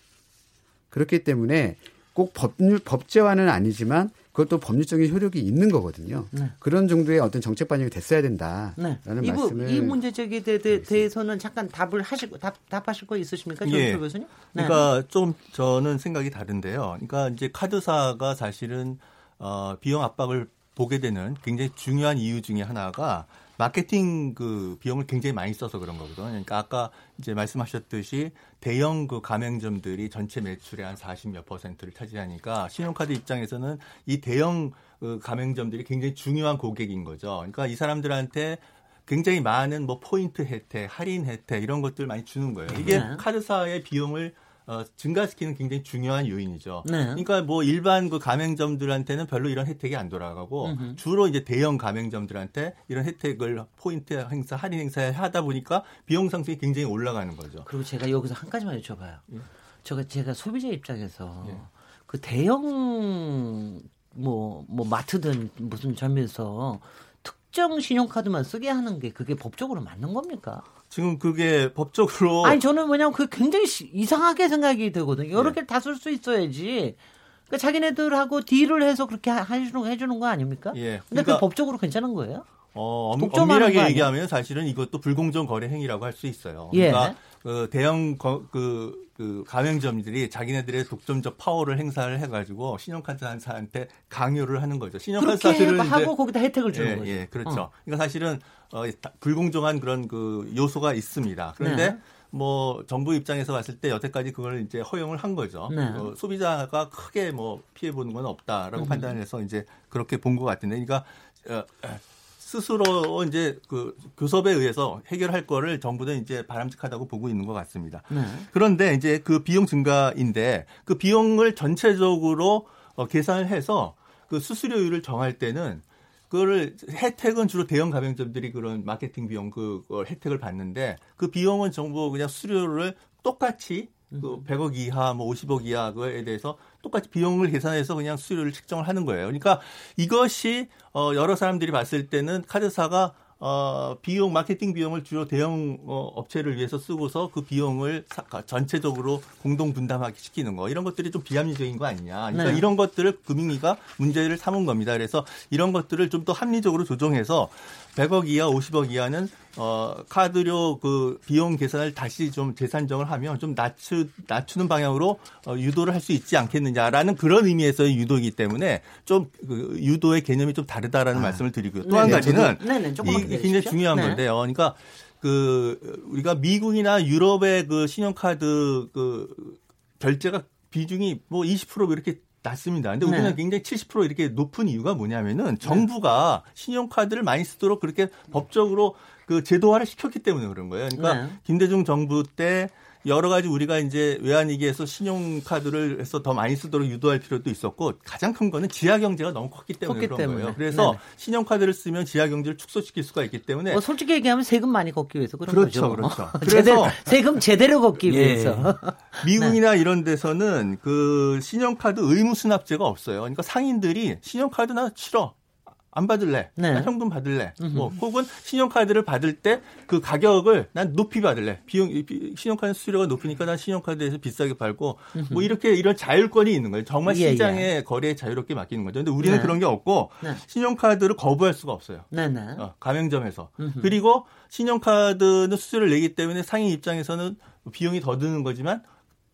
Speaker 4: 그렇기 때문에 꼭 법률 법제화는 아니지만 그것도 법률적인 효력이 있는 거거든요. 네. 그런 정도의 어떤 정책 반영이 됐어야 된다라는 네. 말씀을
Speaker 1: 이 문제 제기에 대 해서는 잠깐 답을 하시고 답, 답하실 거 있으십니까, 예. 교수님?
Speaker 6: 네. 그러니까 좀 저는 생각이 다른데요. 그러니까 이제 카드사가 사실은 어, 비용 압박을 보게 되는 굉장히 중요한 이유 중에 하나가 마케팅 그 비용을 굉장히 많이 써서 그런 거거든요. 그러니까 아까 이제 말씀하셨듯이 대형 그 가맹점들이 전체 매출의 한 40몇 퍼센트를 차지하니까 신용카드 입장에서는 이 대형 그 가맹점들이 굉장히 중요한 고객인 거죠. 그러니까 이 사람들한테 굉장히 많은 뭐 포인트 혜택, 할인 혜택 이런 것들 많이 주는 거예요. 이게 네. 카드사의 비용을 어, 증가시키는 굉장히 중요한 요인이죠. 네. 그러니까 뭐 일반 그 가맹점들한테는 별로 이런 혜택이 안 돌아가고 음흠. 주로 이제 대형 가맹점들한테 이런 혜택을 포인트 행사, 할인 행사에 하다 보니까 비용 상승이 굉장히 올라가는 거죠.
Speaker 1: 그리고 제가 여기서 한 가지만 여쭤봐요. 예. 제가 제가 소비자 입장에서 예. 그 대형 뭐뭐 뭐 마트든 무슨 점에서 특정 신용카드만 쓰게 하는 게 그게 법적으로 맞는 겁니까?
Speaker 6: 지금 그게 법적으로
Speaker 1: 아니 저는 뭐냐면 그 굉장히 이상하게 생각이 되거든요. 여러 네. 개를 다쓸 수 있어야지. 그러니까 자기네들하고 딜을 해서 그렇게 해주는 해주는 거 아닙니까? 예. 근데 그러니까, 그 법적으로 괜찮은 거예요?
Speaker 6: 어, 엄밀하게 얘기하면 사실은 이것도 불공정 거래 행위라고 할 수 있어요. 예. 그러니까 그 대형 거, 그, 그 가맹점들이 자기네들의 독점적 파워를 행사를 해가지고 신용카드 한사한테 강요를 하는 거죠. 신용카드
Speaker 1: 사실은 하고 거기다 혜택을 주는
Speaker 6: 예,
Speaker 1: 거죠.
Speaker 6: 예, 그렇죠. 어. 그러니까 사실은 어, 불공정한 그런 그 요소가 있습니다. 그런데 네. 뭐 정부 입장에서 봤을 때 여태까지 그걸 이제 허용을 한 거죠. 네. 어, 소비자가 크게 뭐 피해 보는 건 없다라고 음. 판단을 해서 이제 그렇게 본 것 같은데, 그러니까 어, 스스로 이제 그 교섭에 의해서 해결할 거를 정부는 이제 바람직하다고 보고 있는 것 같습니다. 네. 그런데 이제 그 비용 증가인데 그 비용을 전체적으로 어, 계산을 해서 그 수수료율을 정할 때는 그거를 혜택은 주로 대형 가맹점들이 그런 마케팅 비용 그 혜택을 받는데 그 비용은 정부 그냥 수료를 똑같이 그 100억 이하, 뭐 50억 이하 그에 대해서 똑같이 비용을 계산해서 그냥 수수료를 책정을 하는 거예요. 그러니까 이것이 어 여러 사람들이 봤을 때는 카드사가 어, 비용, 마케팅 비용을 주로 대형 어, 업체를 위해서 쓰고서 그 비용을 사, 전체적으로 공동 분담하게 시키는 거. 이런 것들이 좀 비합리적인 거 아니냐. 그러니까 네. 이런 것들을 금융위가 문제를 삼은 겁니다. 그래서 이런 것들을 좀 더 합리적으로 조정해서 100억 이하, 50억 이하는 어, 카드료 그 비용 계산을 다시 좀 재산정을 하면 좀 낮추, 낮추는 방향으로 어, 유도를 할 수 있지 않겠느냐라는 그런 의미에서의 유도이기 때문에 좀 그 유도의 개념이 좀 다르다라는 아. 말씀을 드리고요. 또 한 가지는 네네, 이 굉장히 중요한 네. 건데요. 그러니까 그 우리가 미국이나 유럽의 그 신용카드 그 결제가 비중이 뭐 20% 이렇게 낮습니다. 근데 우리는 네. 굉장히 70% 이렇게 높은 이유가 뭐냐면은 정부가 신용카드를 많이 쓰도록 그렇게 법적으로 그 제도화를 시켰기 때문에 그런 거예요. 그러니까 네. 김대중 정부 때 여러 가지 우리가 이제 외환위기에서 신용카드를 해서 더 많이 쓰도록 유도할 필요도 있었고 가장 큰 거는 지하 경제가 너무 컸기 때문에 컸기 그런 때문에. 거예요. 그래서 네네. 신용카드를 쓰면 지하 경제를 축소시킬 수가 있기 때문에
Speaker 1: 뭐 솔직히 얘기하면 세금 많이 걷기 위해서 그런
Speaker 6: 그렇죠,
Speaker 1: 거죠.
Speaker 6: 그렇죠.
Speaker 1: 그래서 제대로, 세금 제대로 걷기 예. 위해서
Speaker 6: 미국이나 네. 이런 데서는 그 신용카드 의무 수납제가 없어요. 그러니까 상인들이 신용카드나 싫어. 안 받을래. 네. 나 현금 받을래. 뭐 혹은 신용카드를 받을 때 그 가격을 난 높이 받을래. 비용 신용카드 수수료가 높으니까 난 신용카드에서 비싸게 팔고 뭐 이렇게 이런 자율권이 있는 거예요. 정말 예, 시장의 예. 거래에 자유롭게 맡기는 거죠. 근데 우리는 네. 그런 게 없고 네. 신용카드를 거부할 수가 없어요. 네, 네. 어, 가맹점에서. 그리고 신용카드는 수수료를 내기 때문에 상인 입장에서는 비용이 더 드는 거지만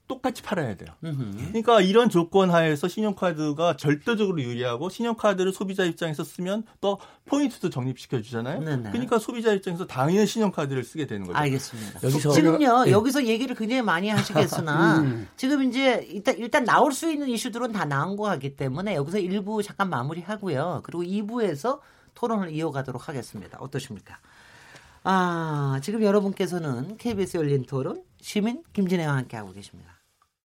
Speaker 6: 똑같이 팔아야 돼요. 그러니까 이런 조건 하에서 신용카드가 절대적으로 유리하고 신용카드를 소비자 입장에서 쓰면 또 포인트도 적립시켜 주잖아요. 그러니까 소비자 입장에서 당연히 신용카드를 쓰게 되는 거죠.
Speaker 1: 알겠습니다. 여기서 지금요 네. 여기서 얘기를 굉장히 많이 하시겠으나 음. 지금 이제 일단 일단 나올 수 있는 이슈들은 다 나온 거 같기 때문에 여기서 일부 잠깐 마무리하고요. 그리고 2부에서 토론을 이어가도록 하겠습니다. 어떠십니까? 아, 지금 여러분께서는 KBS 열린 토론 시민 김진애와 함께하고 계십니다.